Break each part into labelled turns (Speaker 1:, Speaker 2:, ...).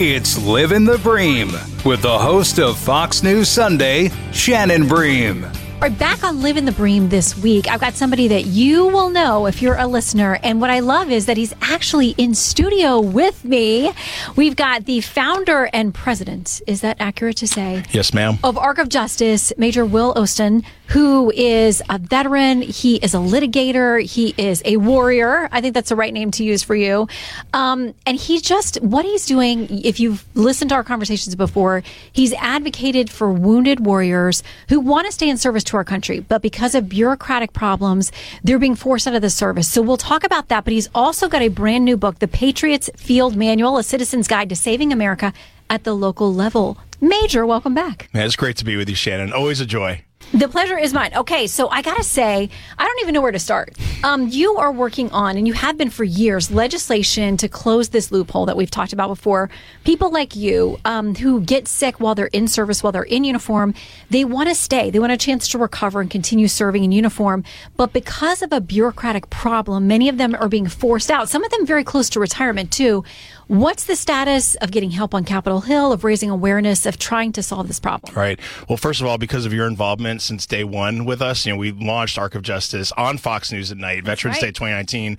Speaker 1: It's Living the Bream with the host of Fox News Sunday, Shannon Bream.
Speaker 2: All right, back on Livin' the Bream this week, I've got somebody that you will know if you're a listener. And what I love is that he's actually in studio with me. We've got the founder and president, is that accurate to say?
Speaker 3: Yes, ma'am.
Speaker 2: Of Arc of Justice, Major Will Ostan, who is a veteran. He is a litigator. He is a warrior. I think that's the right name to use for you. Um, and he just, what he's doing, if you've listened to our conversations before, he's advocated for wounded warriors who want to stay in service to our country, but because of bureaucratic problems, they're being forced out of the service. So we'll talk about that. But he's also got a brand new book, The Patriots Field Manual, A Citizen's Guide to Saving America at the Local Level. Major, welcome back.
Speaker 3: Man, it's great to be with you, Shannon. Always a joy.
Speaker 2: The pleasure is mine. Okay, so I gotta say, I don't even know where to start. Um, you are working on, and you have been for years, legislation to close this loophole that we've talked about before. People like you um, who get sick while they're in service, while they're in uniform, they want to stay. They want a chance to recover and continue serving in uniform. But because of a bureaucratic problem, many of them are being forced out. Some of them very close to retirement too. What's the status of getting help on Capitol Hill, of raising awareness, of trying to solve this problem?
Speaker 3: Right. Well, first of all, because of your involvement since day one with us, you know, we launched Arc of Justice on Fox News at night, Veterans
Speaker 2: right.
Speaker 3: Day 2019.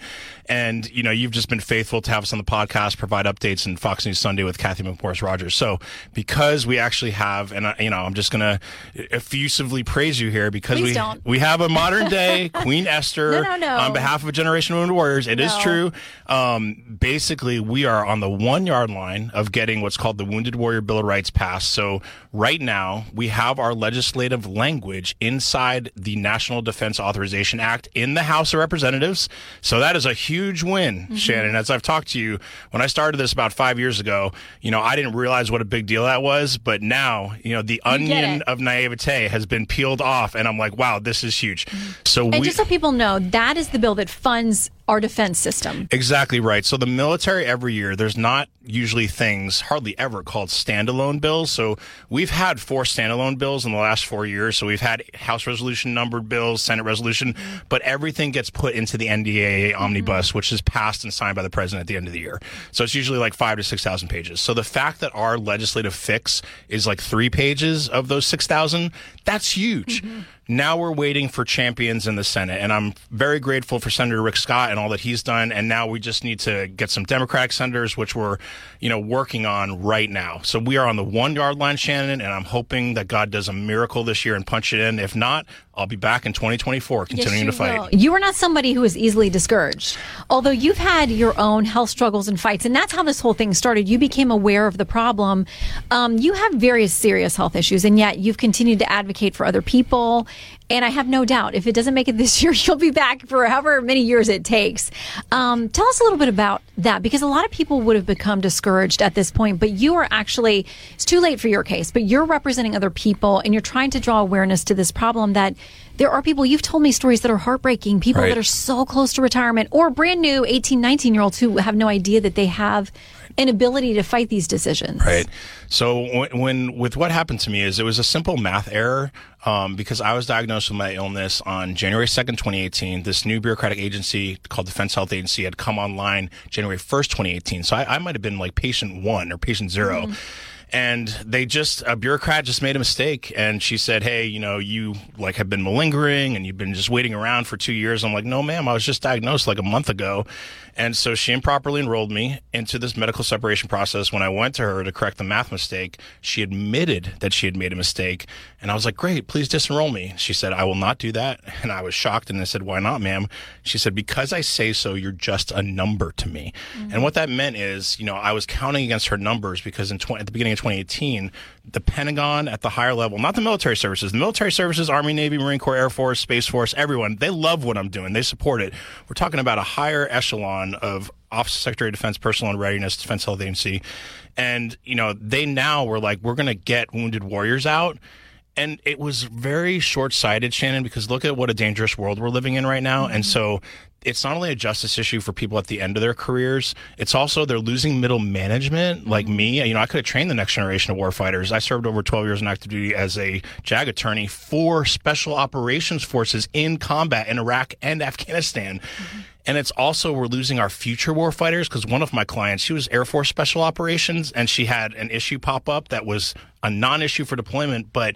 Speaker 3: And, you know, you've just been faithful to have us on the podcast, provide updates in Fox News Sunday with Cathy McMorris Rodgers. So because we actually have, and, I, you know, I'm just going to effusively praise you here because
Speaker 2: Please
Speaker 3: we,
Speaker 2: don't.
Speaker 3: we have a modern day Queen Esther
Speaker 2: No, no, no.
Speaker 3: on behalf of a generation of wounded warriors. It is true. Um, basically, we are on the one yard line of getting what's called the Wounded Warrior Bill of Rights passed. So right now, we have our legislative language inside the National Defense Authorization Act in the House of Representatives. So that is a huge win,
Speaker 2: Mm-hmm.
Speaker 3: Shannon. As I've talked to you, when I started this about five years ago, you know, I didn't realize what a big deal that was. But now, you know, the onion of naivete has been peeled off, and I'm like, wow, this is huge. So
Speaker 2: And
Speaker 3: we.
Speaker 2: just so people know, that is the bill that funds our defense system.
Speaker 3: Exactly right. So the military every year, there's not usually things hardly ever called standalone bills. So we've had four standalone bills in the last four years. So we've had House resolution numbered bills, Senate resolution, but everything gets put into the NDAA omnibus, mm-hmm. which is passed and signed by the president at the end of the year. So it's usually like five to six thousand pages. So the fact that our legislative fix is like three pages of those six thousand, that's huge. Mm-hmm. Now we're waiting for champions in the Senate, and I'm very grateful for Senator Rick Scott and all that he's done. And now we just need to get some Democratic senators, which we're, you know, working on right now. So we are on the one yard line, Shannon, and I'm hoping that God does a miracle this year and punch it in. If not, I'll be back in 2024 continuing
Speaker 2: you
Speaker 3: to fight.
Speaker 2: will. You are not somebody who is easily discouraged. Although you've had your own health struggles and fights, and that's how this whole thing started. You became aware of the problem. Um, you have various serious health issues, and yet you've continued to advocate for other people. And I have no doubt if it doesn't make it this year, you'll be back for however many years it takes. Um, tell us a little bit about that because a lot of people would have become discouraged at this point, but you are actually, it's too late for your case, but you're representing other people and you're trying to draw awareness to this problem that there are people, you've told me stories that are heartbreaking, people
Speaker 3: Right.
Speaker 2: that are so close to retirement or brand new 18, 19 year olds who have no idea that they have an ability to fight these decisions.
Speaker 3: Right. So when, when with what happened to me is it was a simple math error um, because I was diagnosed with my illness on January second, twenty eighteen. This new bureaucratic agency called Defense Health Agency had come online January first, twenty eighteen. So I, I might have been like patient one or patient 0 And they just a bureaucrat just made a mistake, and she said, "Hey, you know, you like have been malingering, and you've been just waiting around for two years." I'm like, "No, ma'am, I was just diagnosed like a month ago," and so she improperly enrolled me into this medical separation process. When I went to her to correct the math mistake, she admitted that she had made a mistake, and I was like, "Great, please disenroll me." She said, "I will not do that," and I was shocked, and I said, "Why not, ma'am?" She said, "Because I say so, you're just a number to me," mm-hmm. and what that meant is, you know, I was counting against her numbers because in tw- at the beginning of 2018, the Pentagon at the higher level, not the military services, the military services, Army, Navy, Marine Corps, Air Force, Space Force, everyone, they love what I'm doing. They support it. We're talking about a higher echelon of Office of Secretary of Defense Personnel and Readiness Defense Health Agency. And, you know, they now were like, we're going to get wounded warriors out and it was very short-sighted shannon because look at what a dangerous world we're living in right now mm-hmm. and so it's not only a justice issue for people at the end of their careers it's also they're losing middle management. Like me you know i could have trained the next generation of warfighters. I served over 12 years in active duty as a jag attorney for special operations forces in combat in iraq and afghanistan. Mm-hmm. And it's also we're losing our future warfighters because one of my clients, she was Air Force Special Operations, and she had an issue pop up that was a non-issue for deployment, but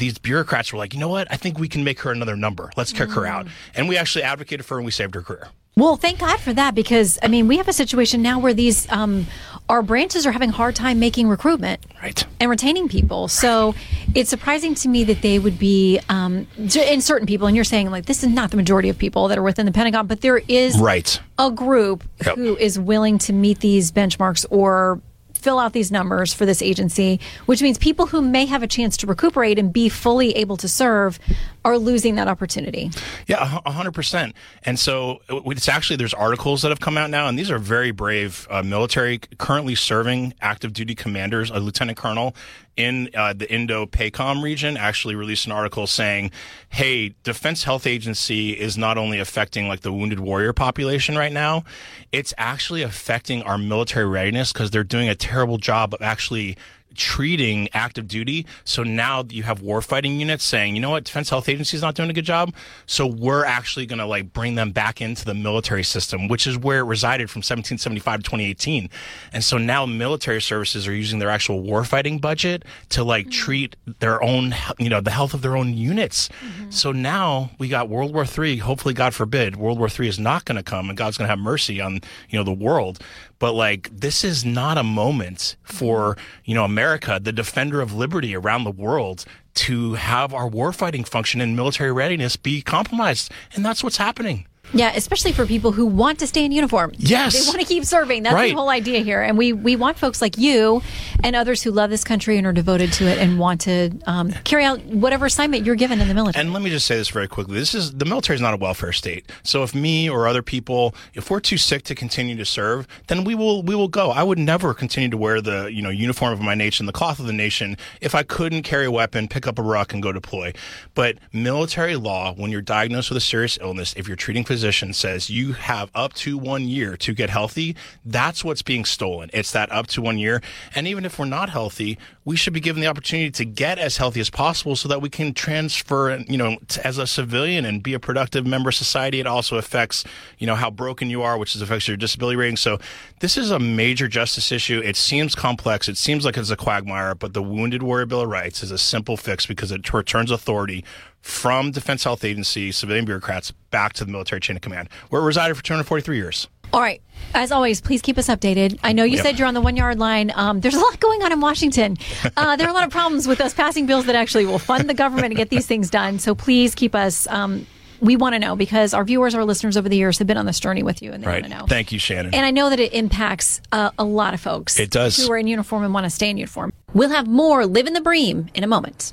Speaker 3: these bureaucrats were like, you know what? I think we can make her another number. Let's kick mm. her out. Mm. And we actually advocated for her and we saved her career.
Speaker 2: Well, thank God for that because I mean we have a situation now where these um, our branches are having a hard time making recruitment
Speaker 3: right.
Speaker 2: and retaining people. So it's surprising to me that they would be um, in certain people. And you're saying like this is not the majority of people that are within the Pentagon, but there is
Speaker 3: right
Speaker 2: a group yep. who is willing to meet these benchmarks or fill out these numbers for this agency, which means people who may have a chance to recuperate and be fully able to serve are losing that opportunity.
Speaker 3: Yeah, 100%. And so it's actually, there's articles that have come out now, and these are very brave uh, military currently serving active duty commanders, a lieutenant colonel in uh, the Indo PACOM region actually released an article saying, "Hey, Defense Health Agency is not only affecting like the wounded warrior population right now, it's actually affecting our military readiness because they're doing a terrible job of actually treating active duty. So now you have warfighting units saying, you know what, Defense Health Agency is not doing a good job. So we're actually going to like bring them back into the military system, which is where it resided from 1775 to 2018. And so now military services are using their actual warfighting budget to like mm-hmm. treat their own, you know, the health of their own units. Mm-hmm. So now we got World War III. Hopefully, God forbid, World War III is not going to come and God's going to have mercy on, you know, the world but like this is not a moment for you know America, the defender of liberty around the world, to have our warfighting function and military readiness be compromised, and that's what's happening.
Speaker 2: Yeah, especially for people who want to stay in uniform.
Speaker 3: Yes.
Speaker 2: They want to keep serving. That's right. the whole idea here. And we, we want folks like you and others who love this country and are devoted to it and want to um, carry out whatever assignment you're given in the military.
Speaker 3: And let me just say this very quickly. This is the military is not a welfare state. So if me or other people, if we're too sick to continue to serve, then we will we will go. I would never continue to wear the, you know, uniform of my nation, the cloth of the nation, if I couldn't carry a weapon, pick up a ruck and go deploy. But military law, when you're diagnosed with a serious illness, if your treating physician says you have up to one year to get healthy, that's what's being stolen. It's that up to one year. And even if we're not healthy, we should be given the opportunity to get as healthy as possible so that we can transfer, you know, as a civilian and be a productive member of society. It also affects, you know, how broken you are, which affects your disability rating. So this is a major justice issue. It seems complex. It seems like it's a quagmire, but the Wounded Warrior Bill of Rights is a simple fix because it returns authority from Defense Health Agency, civilian bureaucrats, back to the military chain of command, where it resided for 243 years.
Speaker 2: All right. As always, please keep us updated. I know you yep. said you're on the one yard line. Um, there's a lot going on in Washington. Uh, there are a lot of problems with us passing bills that actually will fund the government and get these things done. So please keep us. Um, we want to know because our viewers, our listeners over the years have been on this journey with you and they right. want to know.
Speaker 3: Thank you, Shannon.
Speaker 2: And I know that it impacts uh, a lot of folks.
Speaker 3: It does.
Speaker 2: Who are in uniform and want to stay in uniform. We'll have more Livin' the Bream in a moment.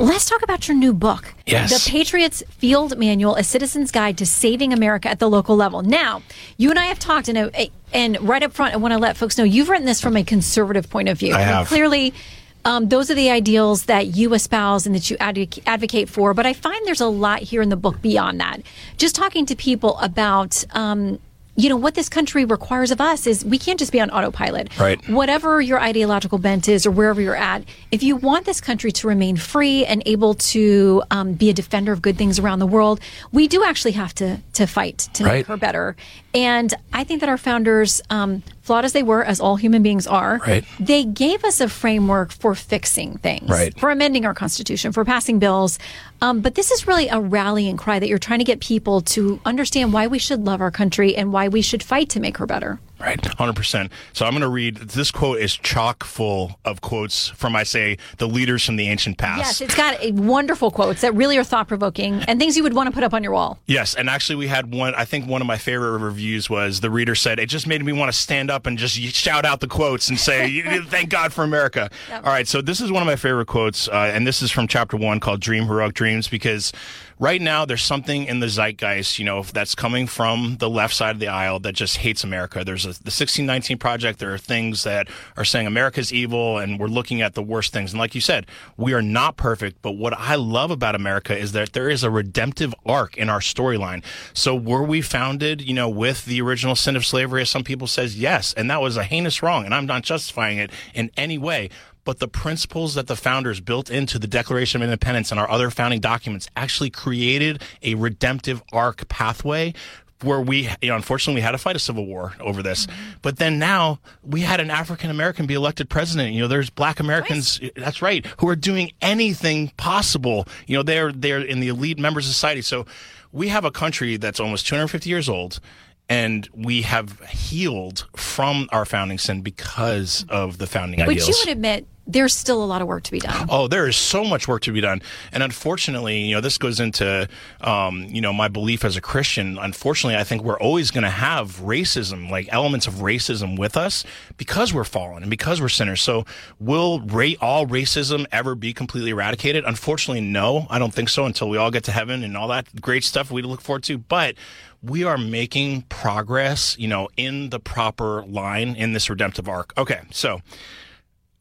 Speaker 2: Let's talk about your new book.
Speaker 3: Yes.
Speaker 2: The Patriots Field Manual, A Citizen's Guide to Saving America at the Local Level. Now, you and I have talked, and, and right up front, I want to let folks know you've written this from a conservative point of view.
Speaker 3: I have.
Speaker 2: clearly, um, those are the ideals that you espouse and that you advocate for. But I find there's a lot here in the book beyond that. Just talking to people about um, you know, what this country requires of us is we can't just be on autopilot.
Speaker 3: Right.
Speaker 2: Whatever your ideological bent is or wherever you're at, if you want this country to remain free and able to um, be a defender of good things around the world, we do actually have to, to fight to
Speaker 3: right.
Speaker 2: make her better. And I think that our founders, um, flawed as they were, as all human beings are,
Speaker 3: Right.
Speaker 2: they gave us a framework for fixing things,
Speaker 3: Right.
Speaker 2: for amending our Constitution, for passing bills. Um, but this is really a rallying cry that you're trying to get people to understand why we should love our country and why we should fight to make her better.
Speaker 3: Right, 100%. So I'm going to read this quote is chock full of quotes from, I say, the leaders from the ancient past.
Speaker 2: Yes, it's got a wonderful quotes that really are thought provoking and things you would want to put up on your wall.
Speaker 3: Yes, and actually, we had one. I think one of my favorite reviews was the reader said it just made me want to stand up and just shout out the quotes and say, "Thank God for America." All right, so this is one of my favorite quotes, uh, and this is from chapter one called "Dream Heroic Dreams" because right now there's something in the zeitgeist, you know, that's coming from the left side of the aisle that just hates America. There's a, the 1619 Project. There are things that are saying America's evil, and we're looking at the worst things. And like you said, we are not perfect. But what I love about America is that there is a redemptive arc in our storyline. So were we founded, you know, with the original sin of slavery, as some people says, yes, and that was a heinous wrong, and I'm not justifying it in any way but the principles that the founders built into the Declaration of Independence and our other founding documents actually created a redemptive arc pathway where we, you know, unfortunately we had to fight a civil war over this. But then now we had an African American be elected president. You know, there's black Americans, that's right, who are doing anything possible. You know, they're, they're in the elite members of society. So we have a country that's almost 250 years old and we have healed from our founding sin because of the founding
Speaker 2: But
Speaker 3: ideals.
Speaker 2: you would admit there's still a lot of work to be done.
Speaker 3: Oh, there is so much work to be done, and unfortunately, you know, this goes into, um, you know, my belief as a Christian. Unfortunately, I think we're always going to have racism, like elements of racism, with us because we're fallen and because we're sinners. So, will ra- all racism ever be completely eradicated? Unfortunately, no. I don't think so until we all get to heaven and all that great stuff we look forward to. But we are making progress, you know, in the proper line in this redemptive arc. Okay, so.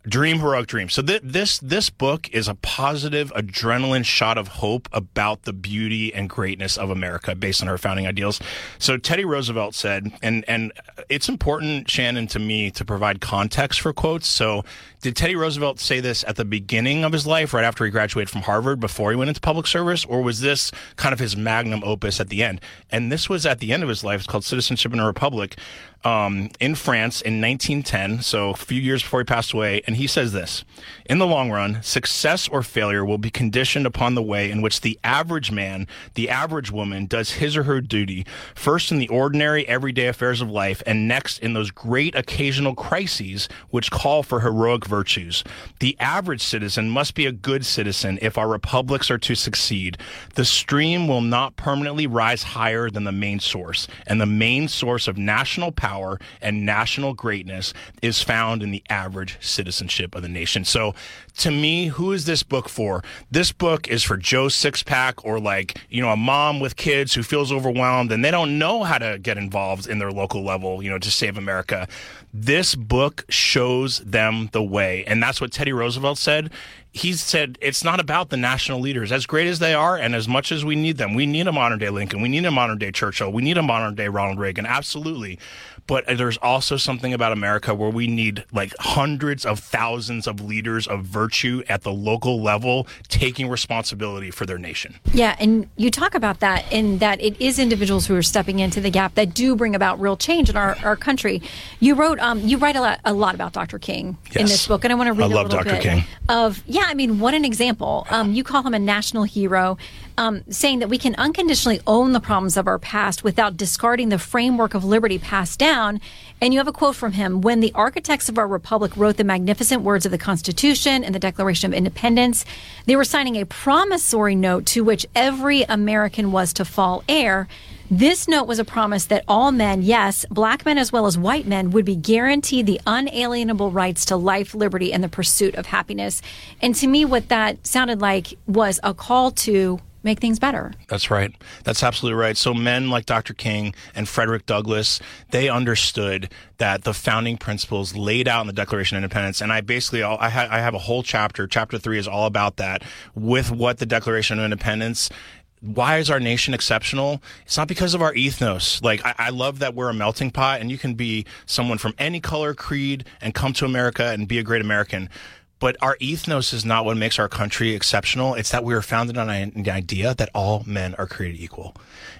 Speaker 3: Dream heroic dream. So th- this this book is a positive adrenaline shot of hope about the beauty and greatness of America based on her founding ideals. So Teddy Roosevelt said, and and it's important, Shannon, to me to provide context for quotes. So did Teddy Roosevelt say this at the beginning of his life, right after he graduated from Harvard, before he went into public service, or was this kind of his magnum opus at the end? And this was at the end of his life. It's called Citizenship in a Republic um, in France in 1910, so a few years before he passed away. And he says this In the long run, success or failure will be conditioned upon the way in which the average man, the average woman, does his or her duty, first in the ordinary, everyday affairs of life, and next in those great occasional crises which call for heroic virtues. The average citizen must be a good citizen if our republics are to succeed. The stream will not permanently rise higher than the main source, and the main source of national power and national greatness is found in the average citizenship of the nation. So, to me, who is this book for? This book is for Joe Sixpack or like, you know, a mom with kids who feels overwhelmed and they don't know how to get involved in their local level, you know, to save America. This book shows them the way. And that's what Teddy Roosevelt said. He said it's not about the national leaders, as great as they are, and as much as we need them. We need a modern day Lincoln. We need a modern day Churchill. We need a modern day Ronald Reagan. Absolutely. But there's also something about America where we need like hundreds of thousands of leaders of virtue at the local level taking responsibility for their nation.
Speaker 2: Yeah, and you talk about that in that it is individuals who are stepping into the gap that do bring about real change in our, our country. You wrote, um, you write a lot, a lot about Dr. King in this book, and I want to read
Speaker 3: I
Speaker 2: a
Speaker 3: love
Speaker 2: little
Speaker 3: Dr.
Speaker 2: bit
Speaker 3: King.
Speaker 2: of yeah. I mean, what an example. Um, you call him a national hero, um, saying that we can unconditionally own the problems of our past without discarding the framework of liberty passed down. And you have a quote from him: "When the architects of our republic wrote the magnificent words of the Constitution and the Declaration of Independence, they were signing a promissory note to which every American was to fall heir." This note was a promise that all men, yes, black men as well as white men, would be guaranteed the unalienable rights to life, liberty, and the pursuit of happiness. And to me, what that sounded like was a call to make things better.
Speaker 3: That's right. That's absolutely right. So men like Dr. King and Frederick Douglass, they understood that the founding principles laid out in the Declaration of Independence, and I basically, I, ha- I have a whole chapter. Chapter three is all about that with what the Declaration of Independence why is our nation exceptional? It's not because of our ethnos. Like, I, I love that we're a melting pot and you can be someone from any color, creed, and come to America and be a great American. But our ethnos is not what makes our country exceptional. It's that we were founded on an idea that all men are created equal.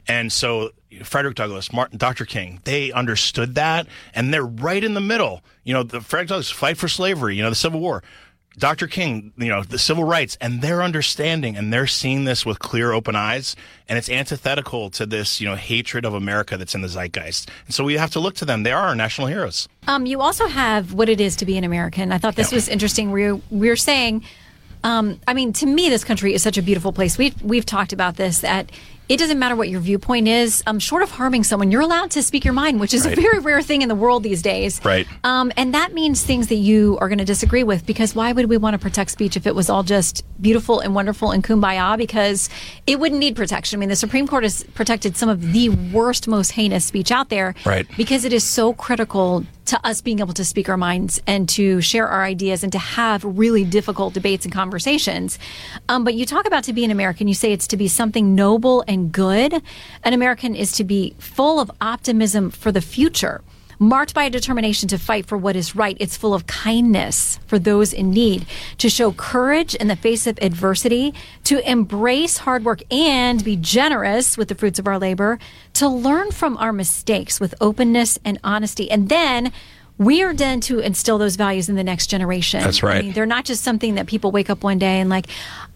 Speaker 3: And so Frederick Douglass, Martin, Dr. King, they understood that and they're right in the middle. You know, the Frederick Douglass fight for slavery, you know, the Civil War. Dr. King, you know, the civil rights, and they're understanding and they're seeing this with clear, open eyes. And it's antithetical to this, you know, hatred of America that's in the zeitgeist. And so we have to look to them. They are our national heroes.
Speaker 2: Um, you also have what it is to be an American. I thought this was interesting. We are we are saying, um, I mean, to me, this country is such a beautiful place. We've we've talked about this that it doesn't matter what your viewpoint is. Um, short of harming someone, you're allowed to speak your mind, which is right. a very rare thing in the world these days.
Speaker 3: Right.
Speaker 2: Um, and that means things that you are going to disagree with because why would we want to protect speech if it was all just beautiful and wonderful and kumbaya? Because it wouldn't need protection. I mean, the Supreme Court has protected some of the worst, most heinous speech out there.
Speaker 3: Right.
Speaker 2: Because it is so critical to us being able to speak our minds and to share our ideas and to have really difficult debates and conversations. Um, but you talk about to be an American, you say it's to be something noble and good. An American is to be full of optimism for the future marked by a determination to fight for what is right. It's full of kindness for those in need, to show courage in the face of adversity, to embrace hard work and be generous with the fruits of our labor, to learn from our mistakes with openness and honesty. And then we are done to instill those values in the next generation.
Speaker 3: That's right. I
Speaker 2: mean, they're not just something that people wake up one day and like,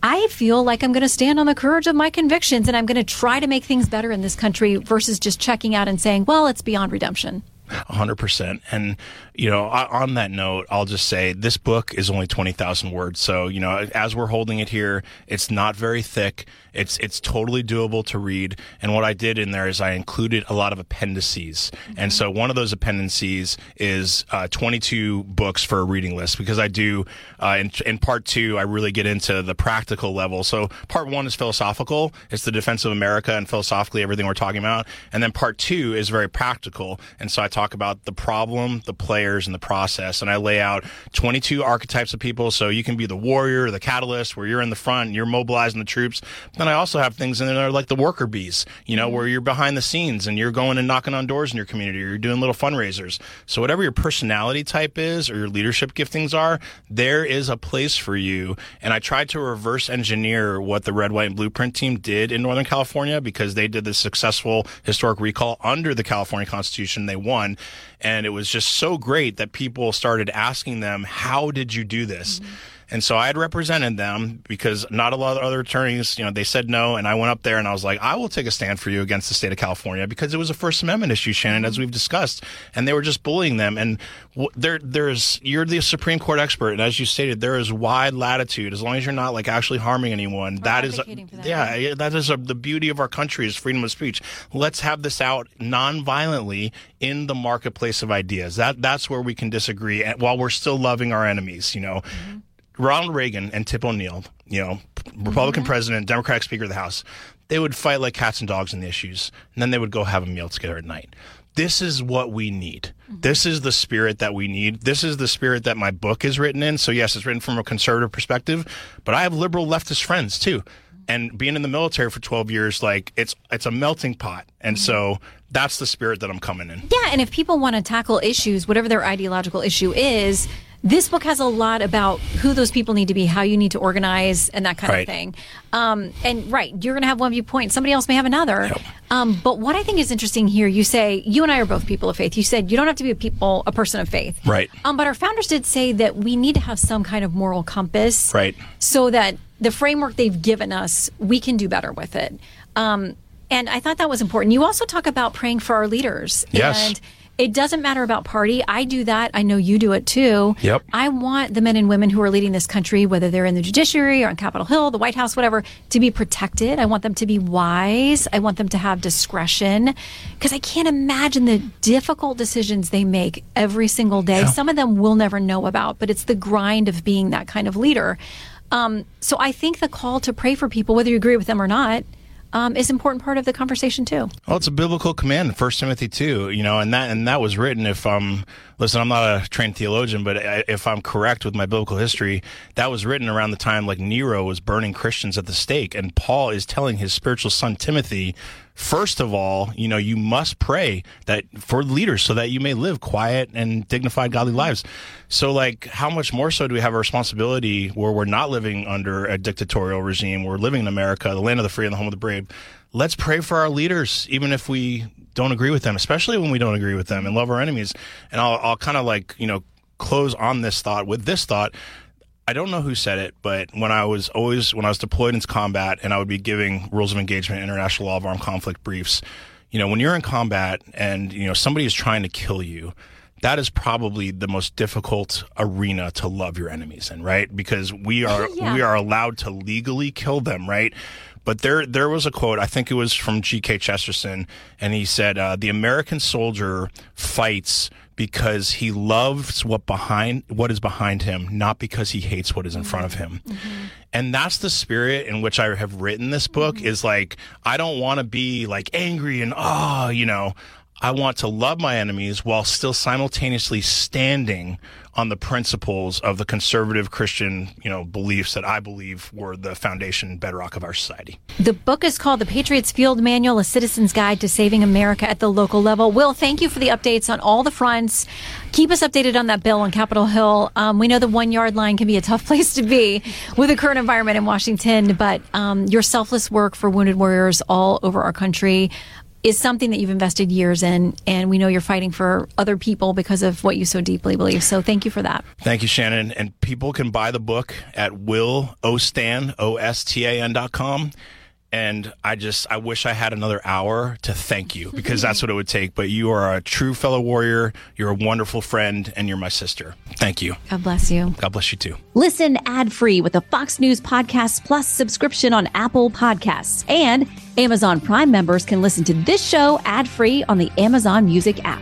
Speaker 2: I feel like I'm going to stand on the courage of my convictions and I'm going to try to make things better in this country versus just checking out and saying, well, it's beyond redemption.
Speaker 3: 100%. And, you know, on that note, I'll just say this book is only 20,000 words. So, you know, as we're holding it here, it's not very thick. It's it's totally doable to read. And what I did in there is I included a lot of appendices. Mm-hmm. And so one of those appendices is uh, 22 books for a reading list because I do uh, in, in part two I really get into the practical level. So part one is philosophical. It's the defense of America and philosophically everything we're talking about. And then part two is very practical. And so I talk about the problem, the players, and the process. And I lay out 22 archetypes of people. So you can be the warrior, the catalyst, where you're in the front, and you're mobilizing the troops. Then I also have things in there like the worker bees, you know, mm-hmm. where you're behind the scenes and you're going and knocking on doors in your community or you're doing little fundraisers. So whatever your personality type is or your leadership giftings are, there is a place for you. And I tried to reverse engineer what the Red, White, and Blueprint team did in Northern California because they did the successful historic recall under the California Constitution. They won. And it was just so great that people started asking them, how did you do this? Mm-hmm. And so I had represented them because not a lot of other attorneys, you know, they said no. And I went up there and I was like, I will take a stand for you against the state of California because it was a First Amendment issue, Shannon, as we've discussed. And they were just bullying them. And there, there's, you're the Supreme Court expert. And as you stated, there is wide latitude as long as you're not like actually harming anyone. That is, that, yeah, that is a, the beauty of our country is freedom of speech. Let's have this out non-violently in the marketplace of ideas. That, that's where we can disagree while we're still loving our enemies, you know. Mm-hmm Ronald Reagan and Tip O'Neill, you know, Republican mm-hmm. president, Democratic Speaker of the House, they would fight like cats and dogs on the issues, and then they would go have a meal together at night. This is what we need. Mm-hmm. This is the spirit that we need. This is the spirit that my book is written in. So, yes, it's written from a conservative perspective, but I have liberal leftist friends too. And being in the military for 12 years, like it's it's a melting pot. And mm-hmm. so that's the spirit that I'm coming in.
Speaker 2: Yeah, and if people want to tackle issues, whatever their ideological issue is, this book has a lot about who those people need to be, how you need to organize, and that kind right. of thing. Um, and right, you're going to have one viewpoint. Somebody else may have another. Yep. Um, but what I think is interesting here, you say you and I are both people of faith. You said you don't have to be a people, a person of faith.
Speaker 3: Right.
Speaker 2: Um, but our founders did say that we need to have some kind of moral compass.
Speaker 3: Right.
Speaker 2: So that the framework they've given us, we can do better with it. Um, and I thought that was important. You also talk about praying for our leaders.
Speaker 3: Yes.
Speaker 2: And it doesn't matter about party. I do that. I know you do it too.
Speaker 3: Yep.
Speaker 2: I want the men and women who are leading this country, whether they're in the judiciary or on Capitol Hill, the White House, whatever, to be protected. I want them to be wise. I want them to have discretion because I can't imagine the difficult decisions they make every single day. Yeah. Some of them we'll never know about, but it's the grind of being that kind of leader. Um, so I think the call to pray for people, whether you agree with them or not, um, is an important part of the conversation too.
Speaker 3: Well, it's a biblical command, First Timothy two. You know, and that and that was written. If I'm listen, I'm not a trained theologian, but if I'm correct with my biblical history, that was written around the time like Nero was burning Christians at the stake, and Paul is telling his spiritual son Timothy first of all, you know, you must pray that for leaders so that you may live quiet and dignified, godly lives. So, like, how much more so do we have a responsibility where we're not living under a dictatorial regime? We're living in America, the land of the free and the home of the brave. Let's pray for our leaders, even if we don't agree with them, especially when we don't agree with them, and love our enemies. And I'll, I'll kind of like, you know, close on this thought with this thought. I don't know who said it, but when I was always when I was deployed into combat and I would be giving rules of engagement, international law of armed conflict briefs, you know, when you're in combat and you know somebody is trying to kill you, that is probably the most difficult arena to love your enemies in, right? Because we are
Speaker 2: Yeah.
Speaker 3: we are allowed to legally kill them, right? But there there was a quote, I think it was from G.K. Chesterton, and he said, uh, "The American soldier fights." Because he loves what behind what is behind him, not because he hates what is in front of him. Mm-hmm. And that's the spirit in which I have written this book mm-hmm. is like, I don't want to be like angry and, oh, you know, I want to love my enemies while still simultaneously standing on the principles of the conservative Christian, you know, beliefs that I believe were the foundation bedrock of our society.
Speaker 2: The book is called The Patriots Field Manual, A Citizen's Guide to Saving America at the Local Level. Will, thank you for the updates on all the fronts. Keep us updated on that bill on Capitol Hill. Um, we know the one yard line can be a tough place to be with the current environment in Washington, but um, your selfless work for wounded warriors all over our country is something that you've invested years in, and we know you're fighting for other people because of what you so deeply believe. So thank you for that.
Speaker 3: Thank you, Shannon. And people can buy the book at willostan, O-S-T-A-N dot com. And I just, I wish I had another hour to thank you because that's what it would take. But you are a true fellow warrior. You're a wonderful friend and you're my sister. Thank you.
Speaker 2: God bless you.
Speaker 3: God bless you too.
Speaker 4: Listen ad free with a Fox News Podcast Plus subscription on Apple Podcasts. And Amazon Prime members can listen to this show ad free on the Amazon Music app.